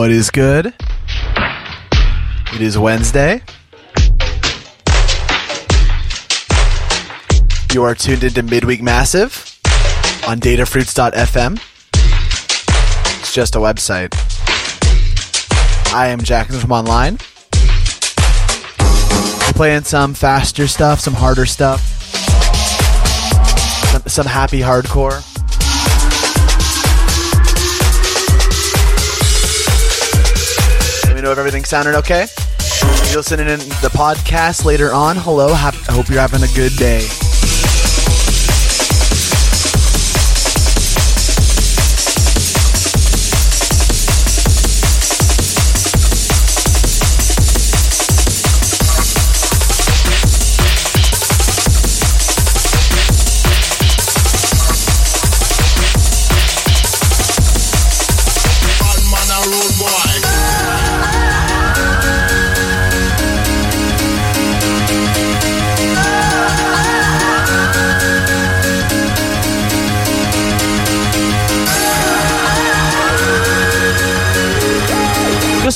What is good? It is Wednesday. You are tuned into Midweek Massive on datafruits.fm. It's just a website. I am Jackson from online. We're playing some faster stuff, some harder stuff, some, some happy hardcore. Know if everything sounded okay. If you're listening in the podcast later on, hello. I hope you're having a good day.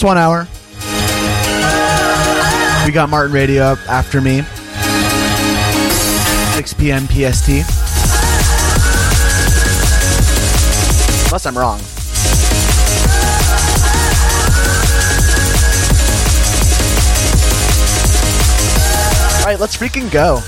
One hour. We got Martin Radio up after me. 6 p.m. PST. Unless I'm wrong. All right, let's freaking go.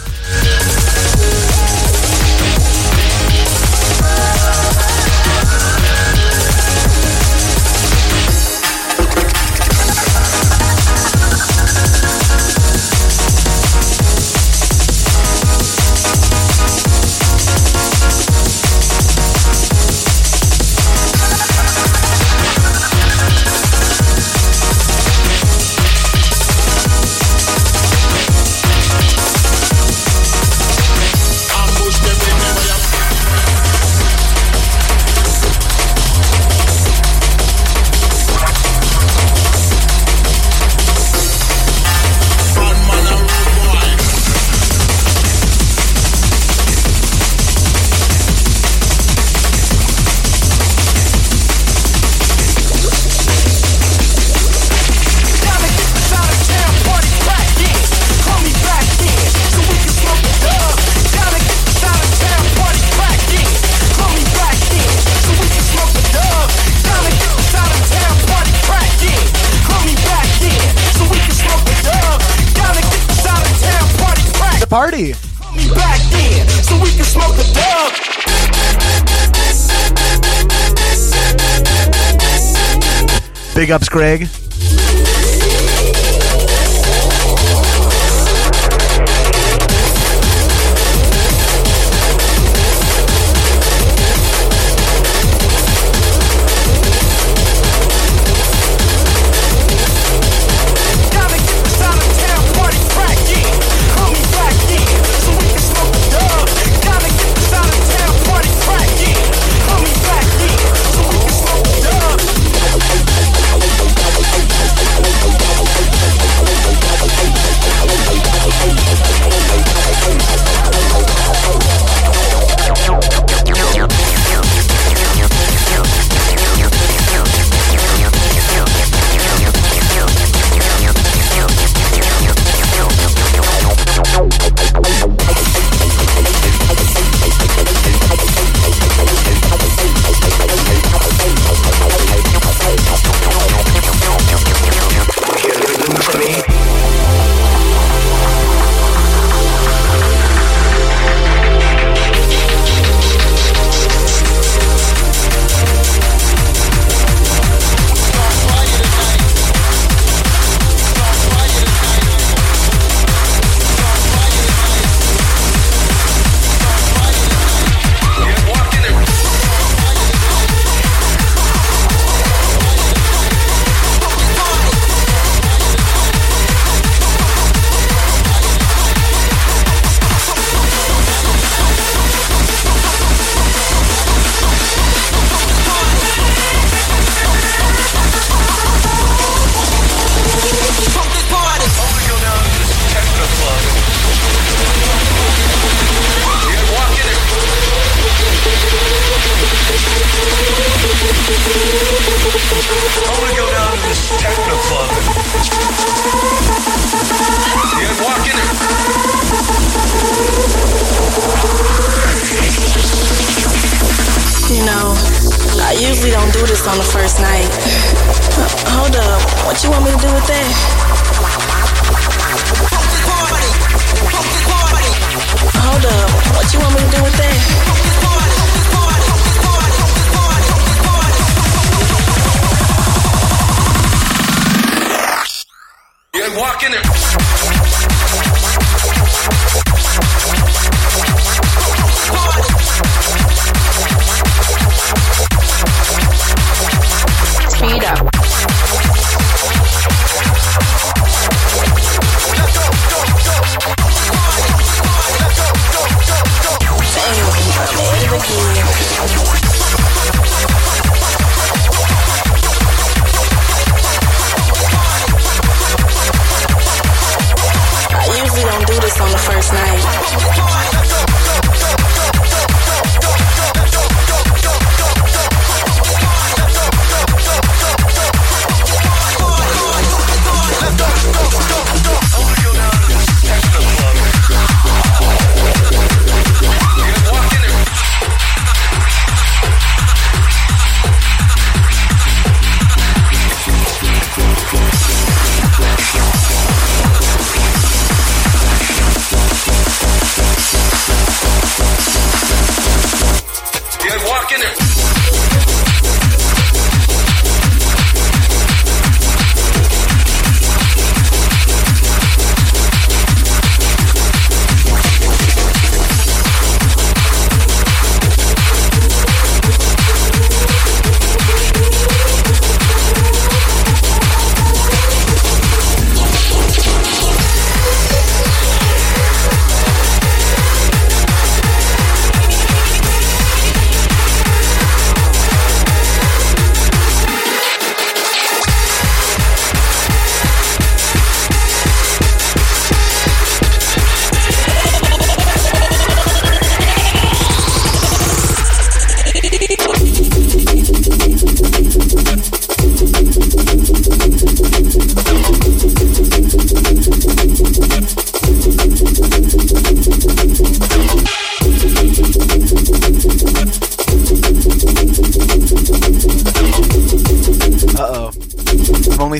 Speed up.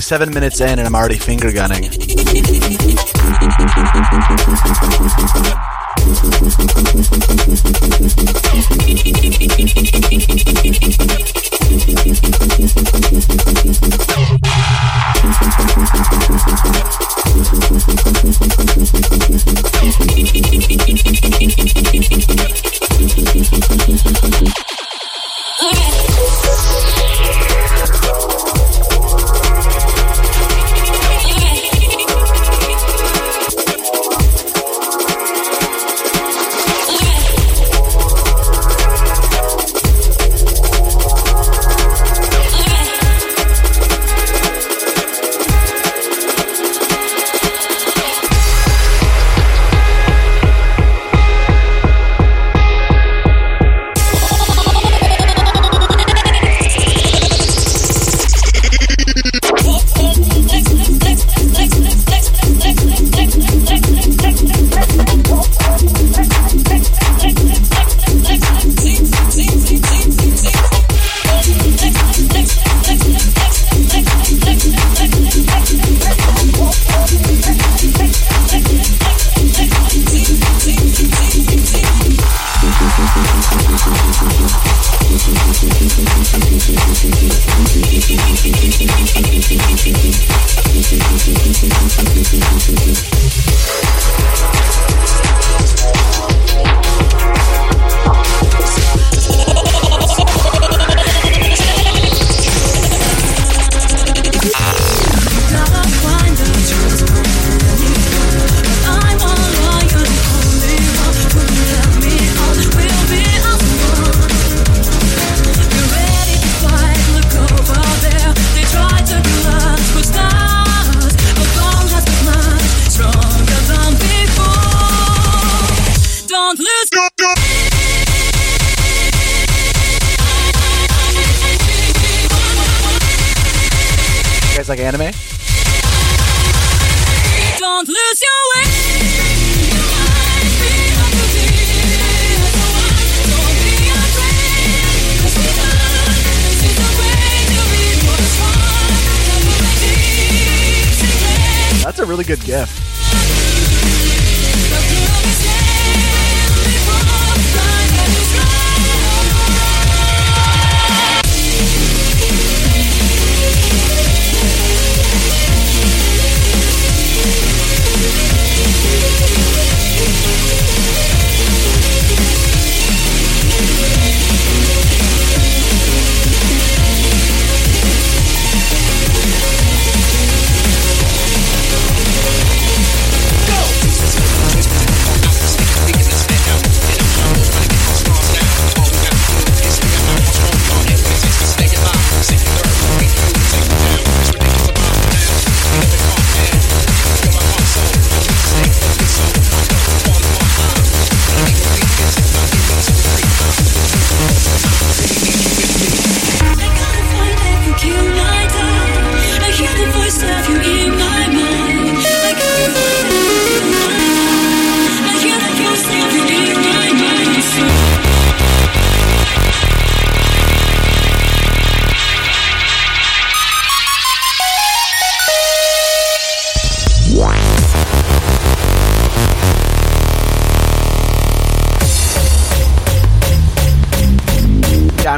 seven minutes in, and I'm already finger gunning.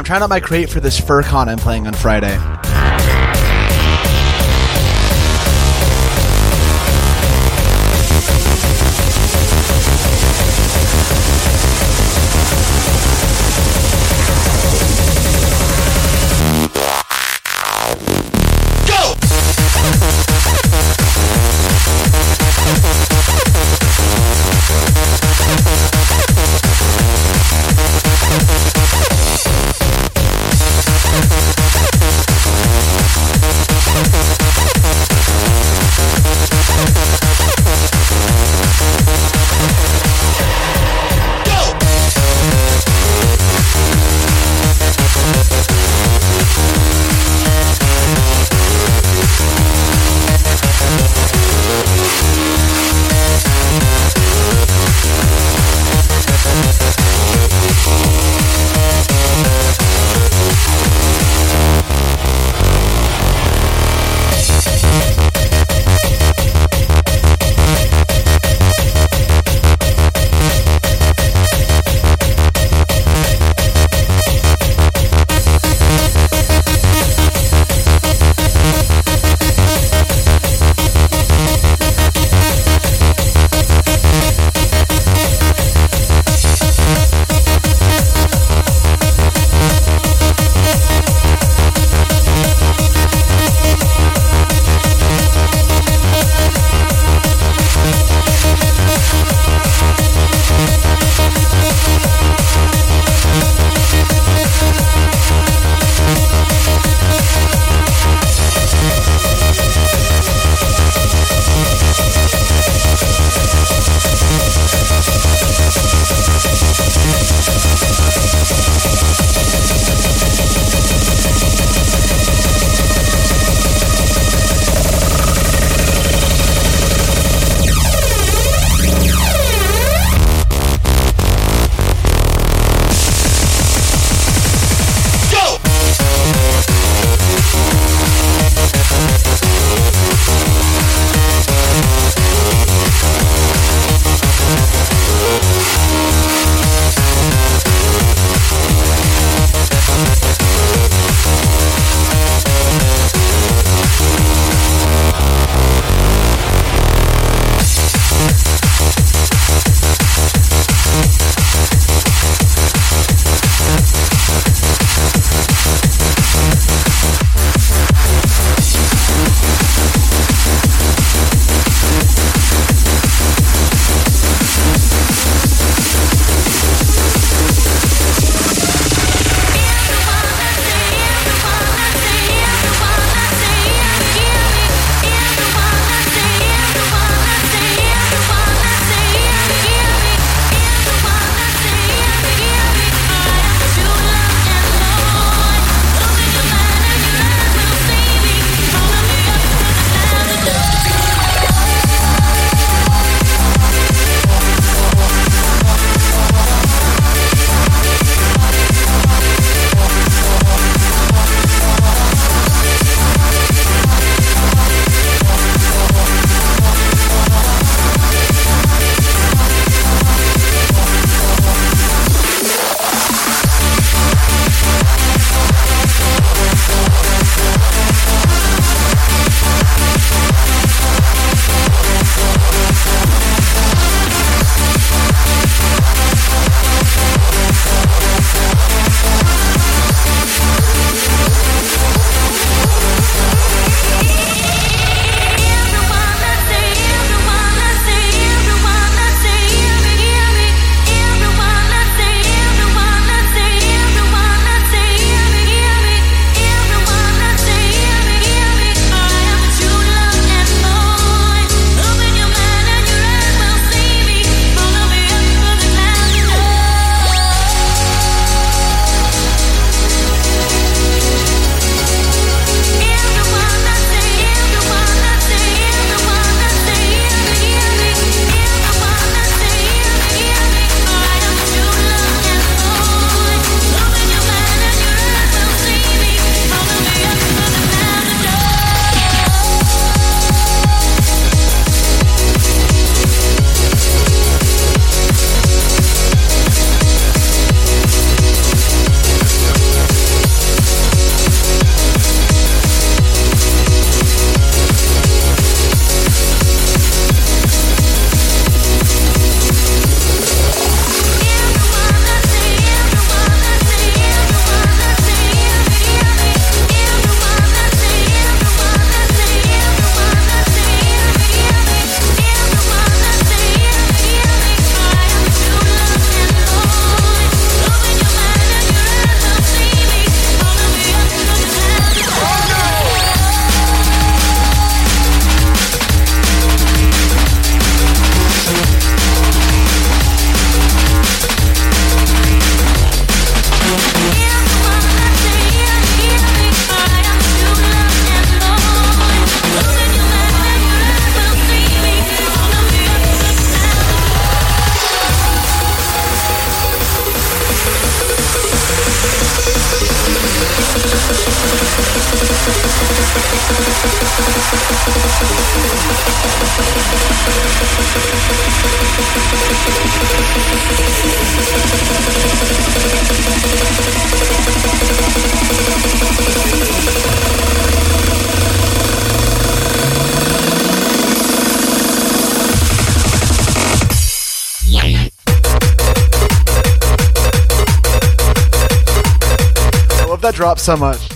Trying out my crate for this FurCon I'm playing on Friday. So much.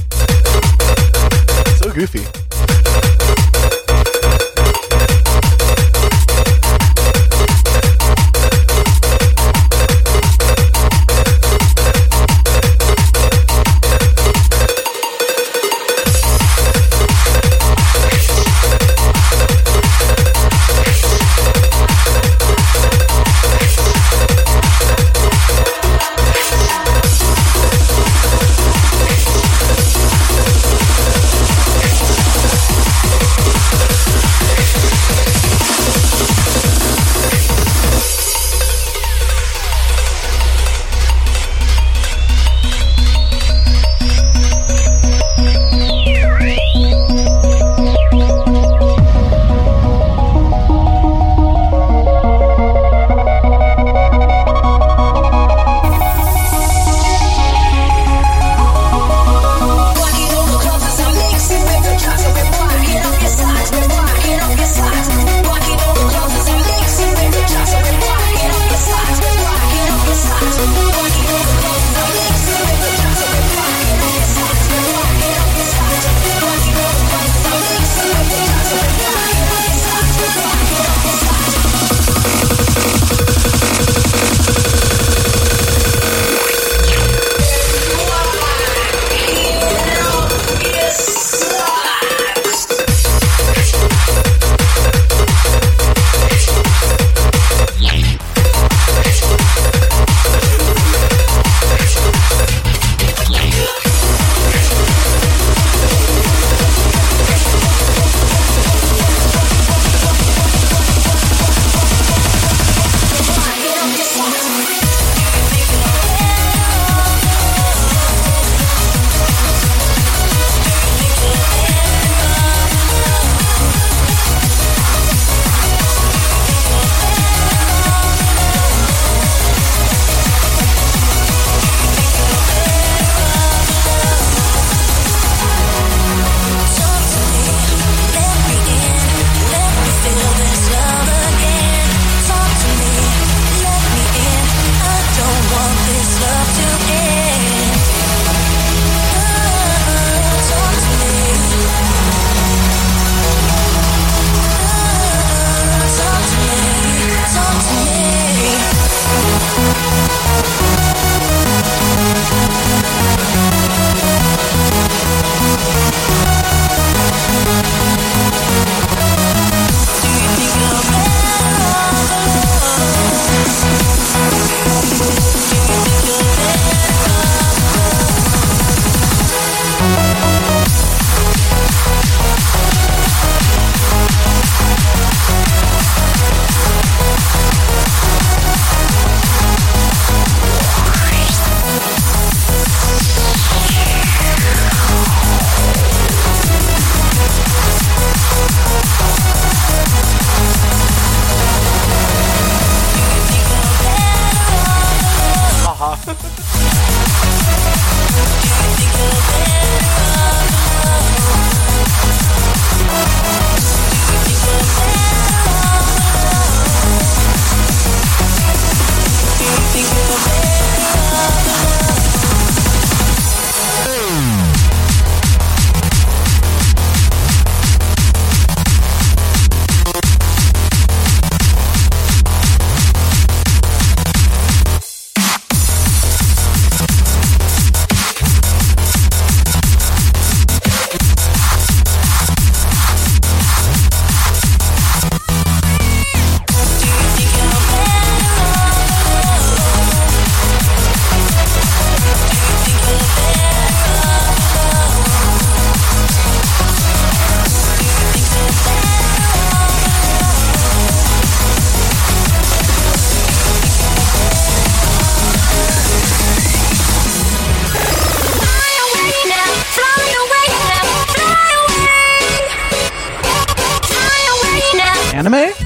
Anime?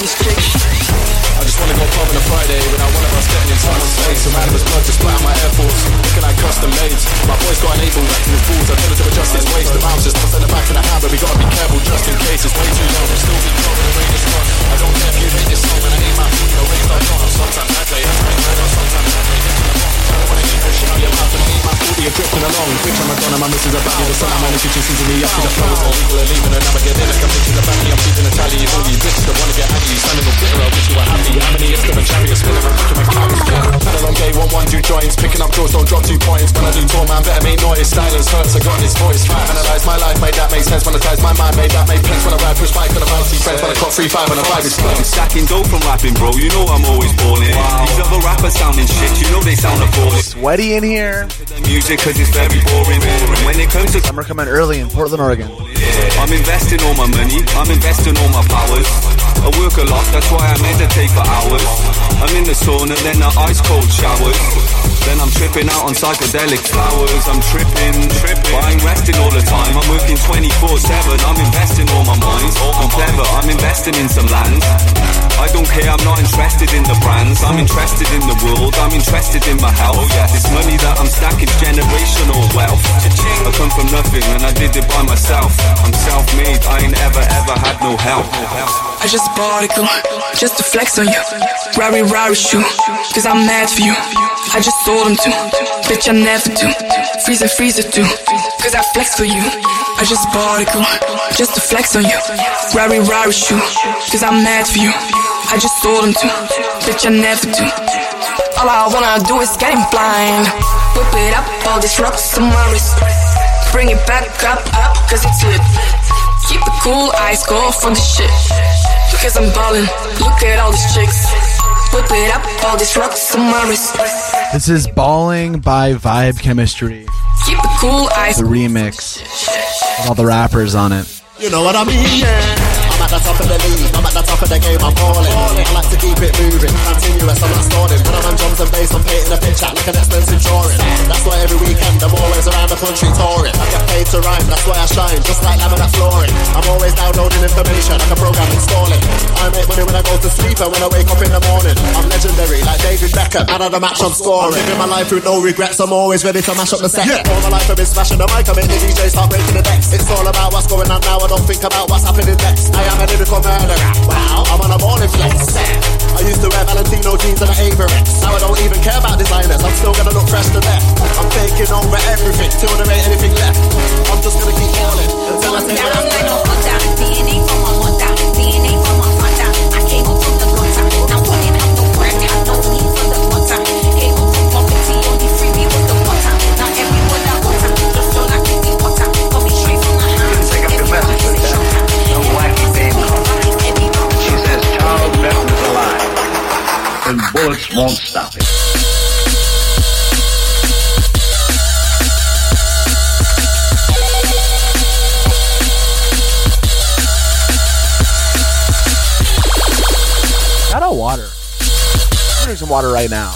I just wanna go club on a Friday without one of us getting in someone's face. A random blood just splat on my Air Force. Looking like custom made. My boy's got an able acting with fools. I tell her to adjust his waist. The mouse just puts in the back of the hand, but we gotta be careful just in case. It's way too young. We'll still be when the rain is gone. I don't care if you hate this song, and I ain't my food. No raised up on. Sometimes I play, I play, I know sometimes I play. Wanna hear that shit out your mouth, and I ain't my food. You're drifting along. Bitch, I'm Madonna, my missus a baddie. The sun, I'm on the kitchen, season me up to the flow. It's illegal and leaving, and never get in. Like I'm pictures about me, I'm feeding Italian. All these bitches that wanna get angry. Standing up glitter, I'll wish you were happy. How many is different chariots spinning around, looking like carrots? Had a long day, one, one, two joints. Picking up draws, don't drop two points. When I do tour, man, better make noise. Silence hurts, I got this voice. Right, analyze my life, made that make sense. Monetize my mind, made that make sense. When I ride, push bike on a bike, see friends. When I caught 3-5 on a vibe, it's fun. Stacking dope from rapping, bro. You know I'm always balling. These other rappers sounding shit. You know they sound appalling. Sweaty in here. Music, cause it's very boring. When it comes to Summer coming early in Portland, Oregon. I'm investing all my money. I'm investing all my powers. I work a lot, that's why I meditate for hours. I'm in the sauna, then the ice cold showers. Then I'm tripping out on psychedelic flowers. I'm tripping, tripping. But I ain't resting all the time. I'm working 24 7. I'm investing all my mind. I'm clever, I'm investing in some land. I don't care, I'm not interested in the brands. I'm interested in the world, I'm interested in my health. This money that I'm stacking, generational wealth. I come from nothing and I did it by myself. I'm self made, I ain't ever, ever had no help. I just bought a gun, just to flex on you. Rari Rari shoe, cause I'm mad for you. I just sold them too, bitch I never do. Freezer freezer too, cause I flex for you. I just bought a gun, just to flex on you. Rari Rari shoe, cause I'm mad for you. I just sold them too, bitch I never do. All I wanna do is get him blind. Whip it up, all these rocks on my wrist. Bring it back up, up, cause it's lit. Keep it cool, ice cold for the shit. Because I'm ballin', look at all these chicks. Whip it up, all these rocks on my wrist. This is Balling by Vibe Chemistry, Keep it cool, ice the remix with all the rappers on it. You know what I mean? Yeah. I'm at the top of the league, I'm at the top of the game, I'm balling. I like to keep it moving, continuous, I'm not stalling. When I'm on drums and bass, I'm painting a picture like an expensive drawing. That's why every weekend I'm always around the country touring. I get paid to rhyme, that's why I shine, just like laminate flooring. I'm always downloading information like a program installing. I make money when I go to sleep and when I wake up in the morning. I'm legendary, like David Beckham, man of the match I'm scoring. I'm living my life with no regrets, I'm always ready to mash up the set. All my life I've been smashing the mic, I make the DJ start breaking the decks. It's all about what's going on now, I don't think about what's happening next. I am a lyrical murderer, wow, I'm on a morning flex. I used to wear Valentino jeans and an Avirex. Now I don't even care about designers, I'm still gonna look fresh to death. I'm taking over everything till there ain't anything left. I'm just gonna keep falling until I say Now I'm I'm like a butter, DNA from my And bullets won't stop out water. I'm drinking some water right now.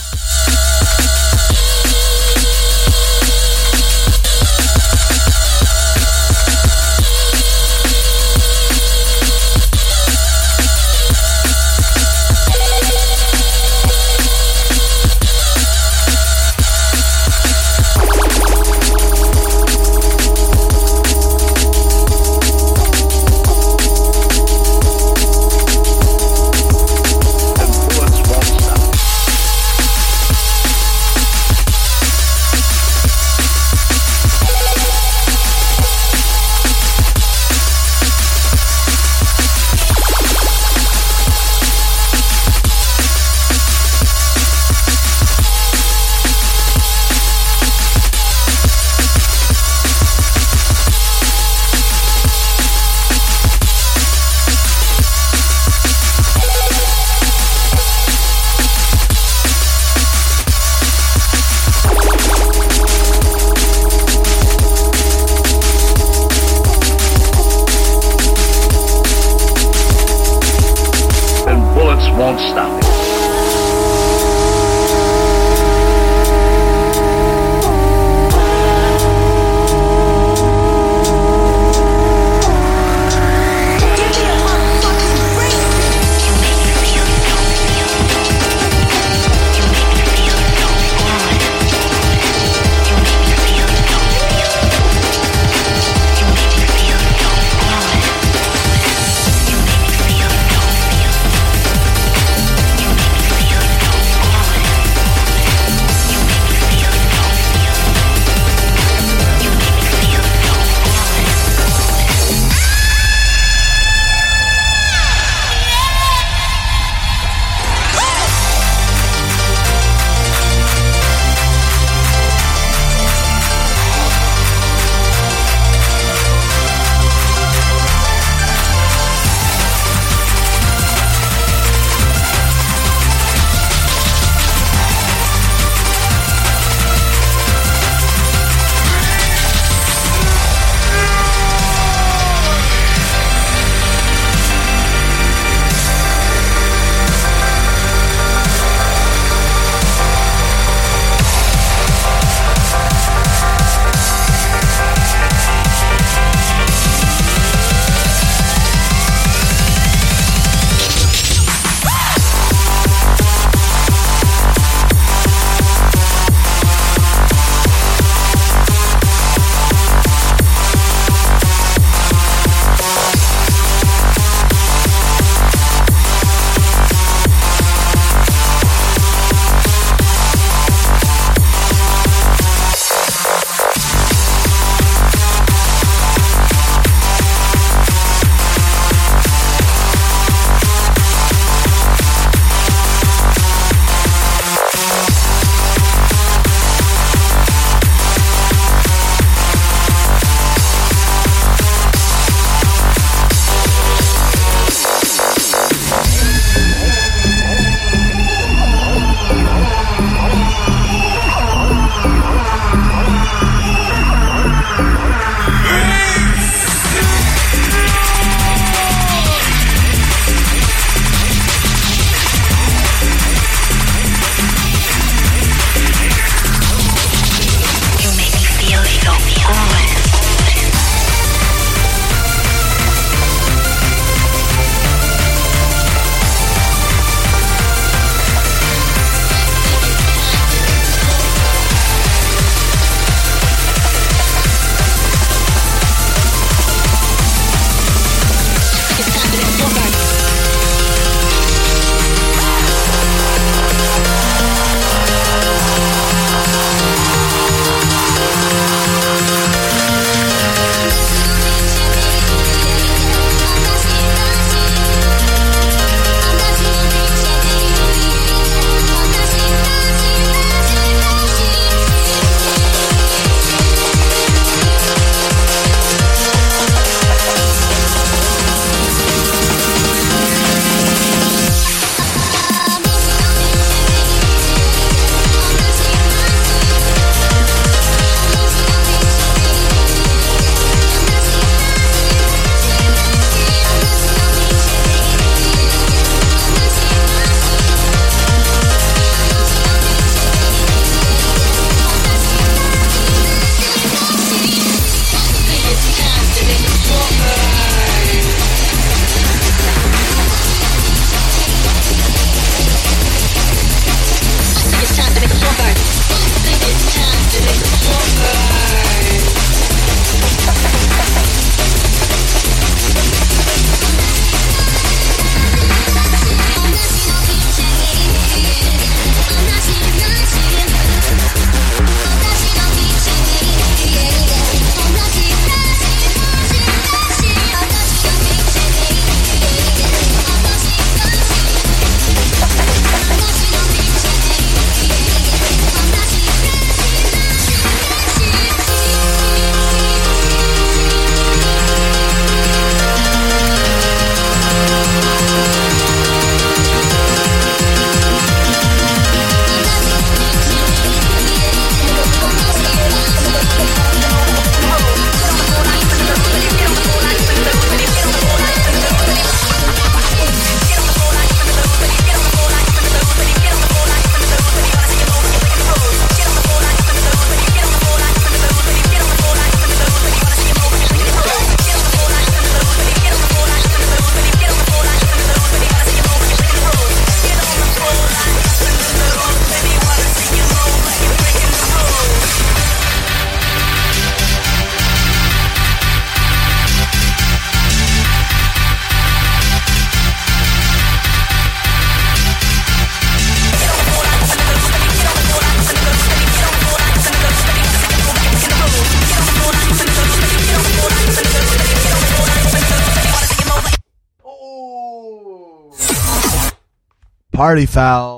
Party foul.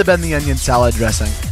Must have been the onion salad dressing.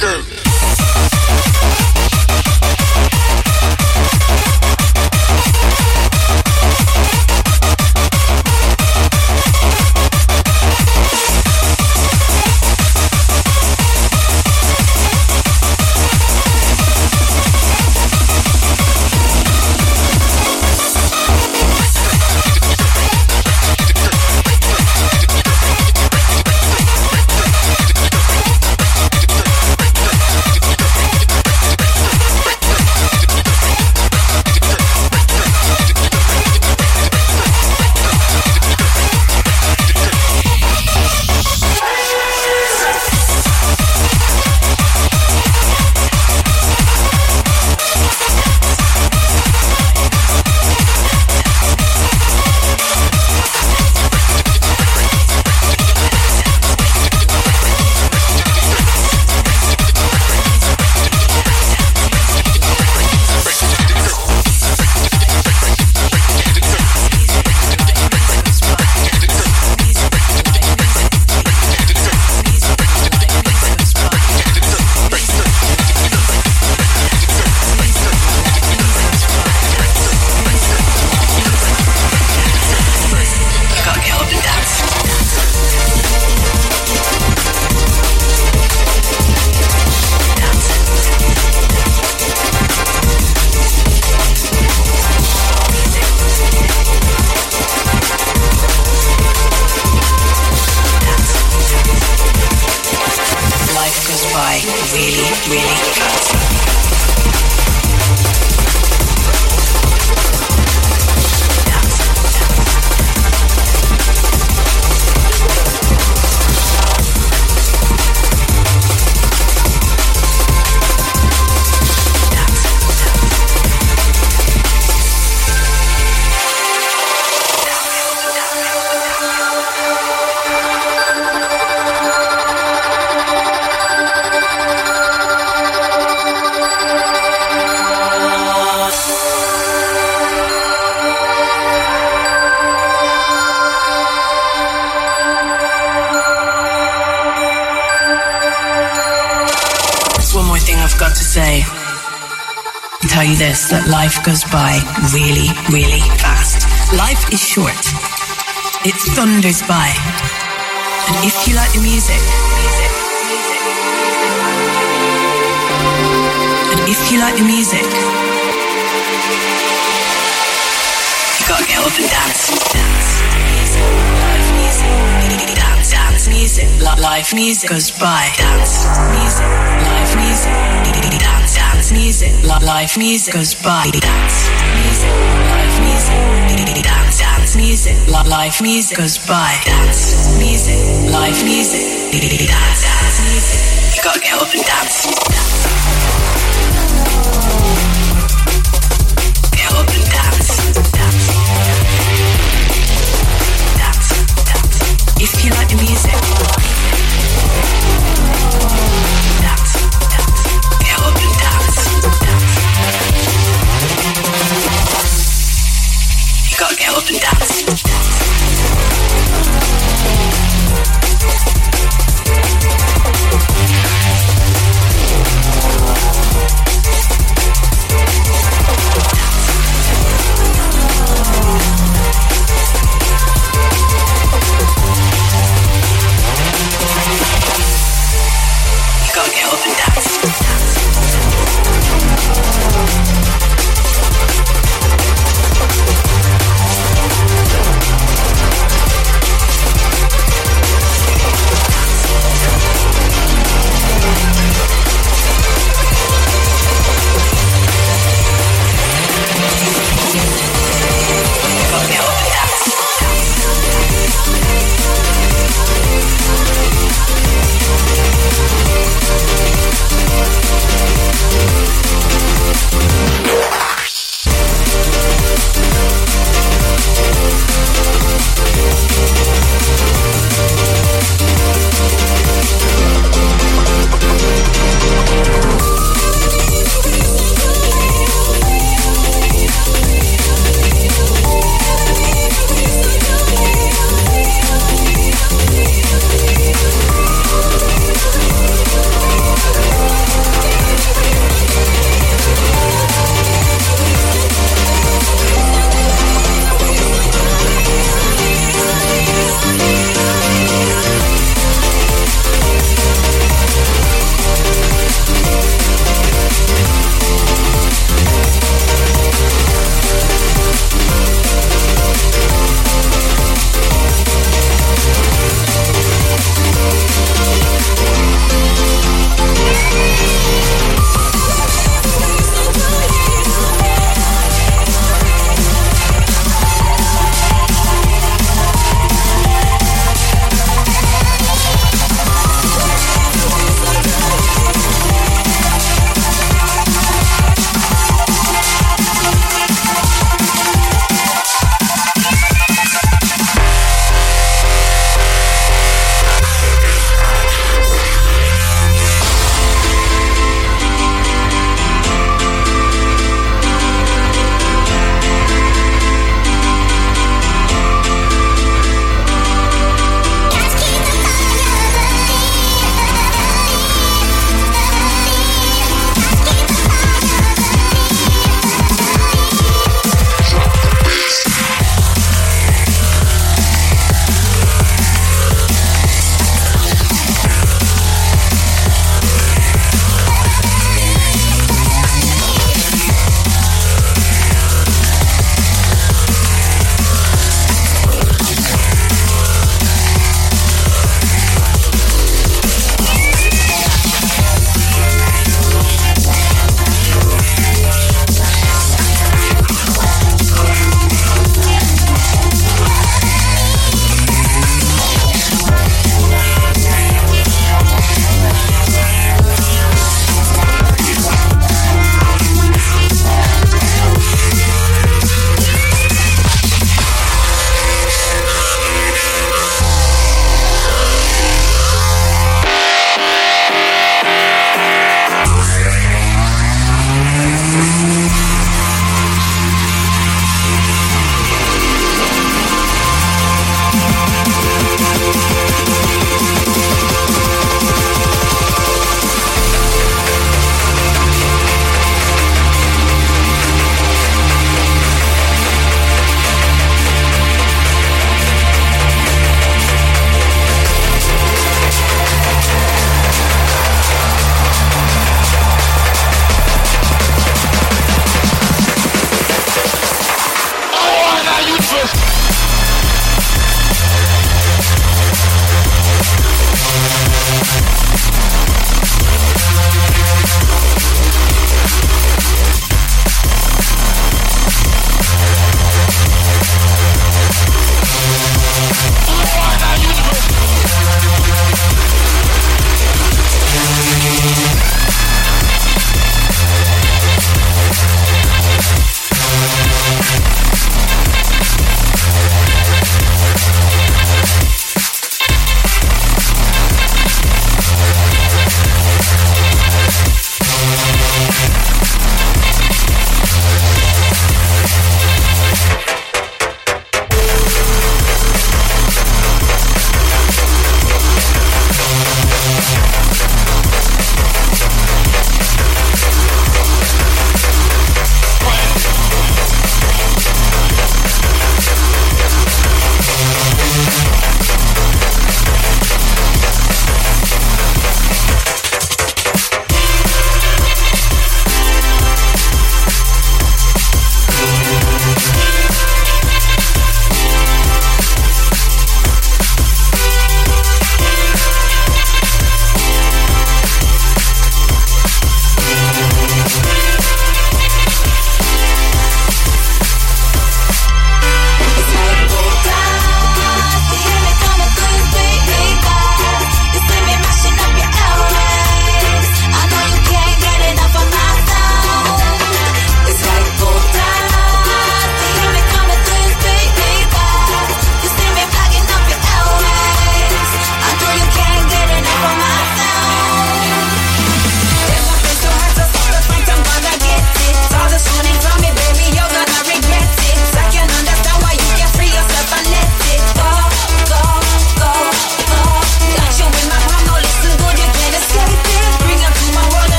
service. life goes by really, really fast. Life is short. It thunders by. And if you like the music, and if you like the music, you gotta get up and dance. dance. music, live music goes. Dance music, live music, dance, dance music, live music goes by. Dance music, live music, dance, dance music, live music goes by. Dance music, live music, dance, dance music. You gotta get up and dance.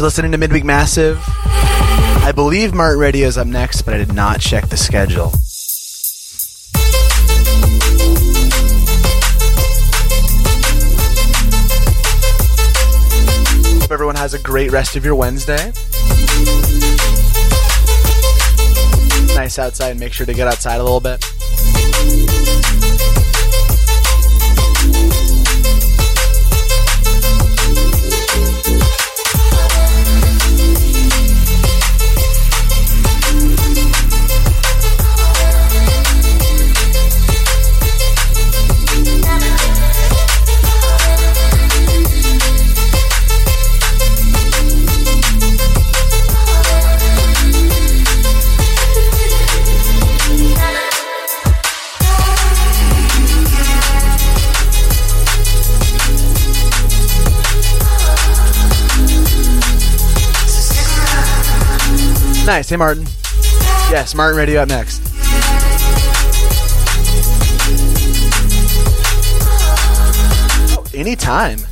Listening to Midweek Massive. I believe Mart Radio is up next, but I did not check the schedule. Hope everyone has a great rest of your Wednesday. Nice outside. Make sure to get outside a little bit. Nice. Hey, Martin. Yes, Martin Radio up next. Oh, anytime.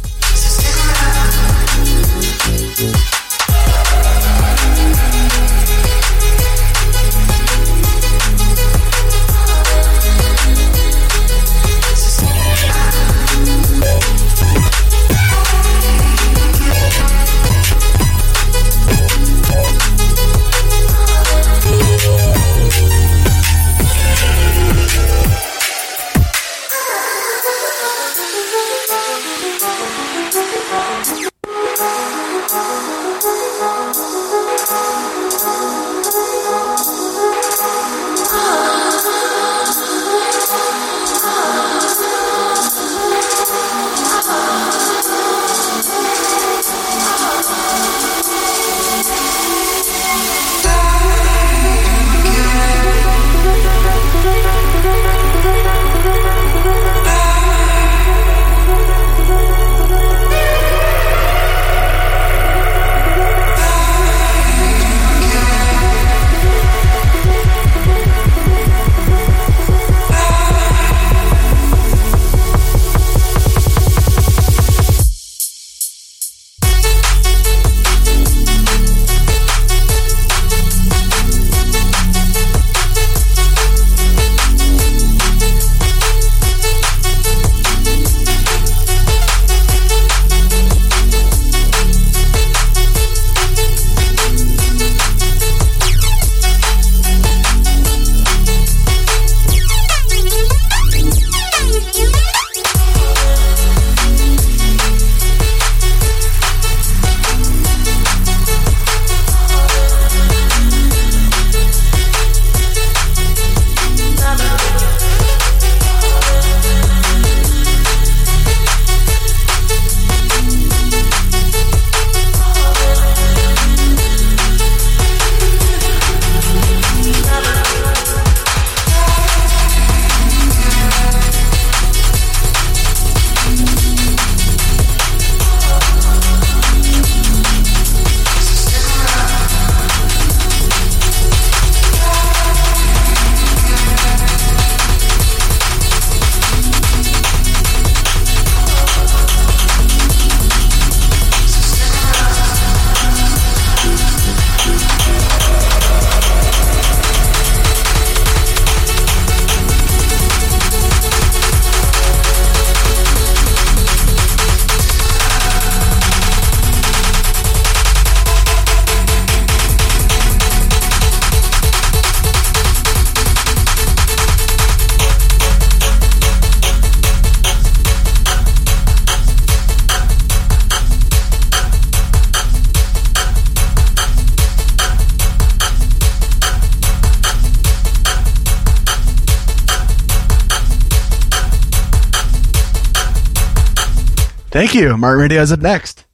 You. Martin Radio is up next.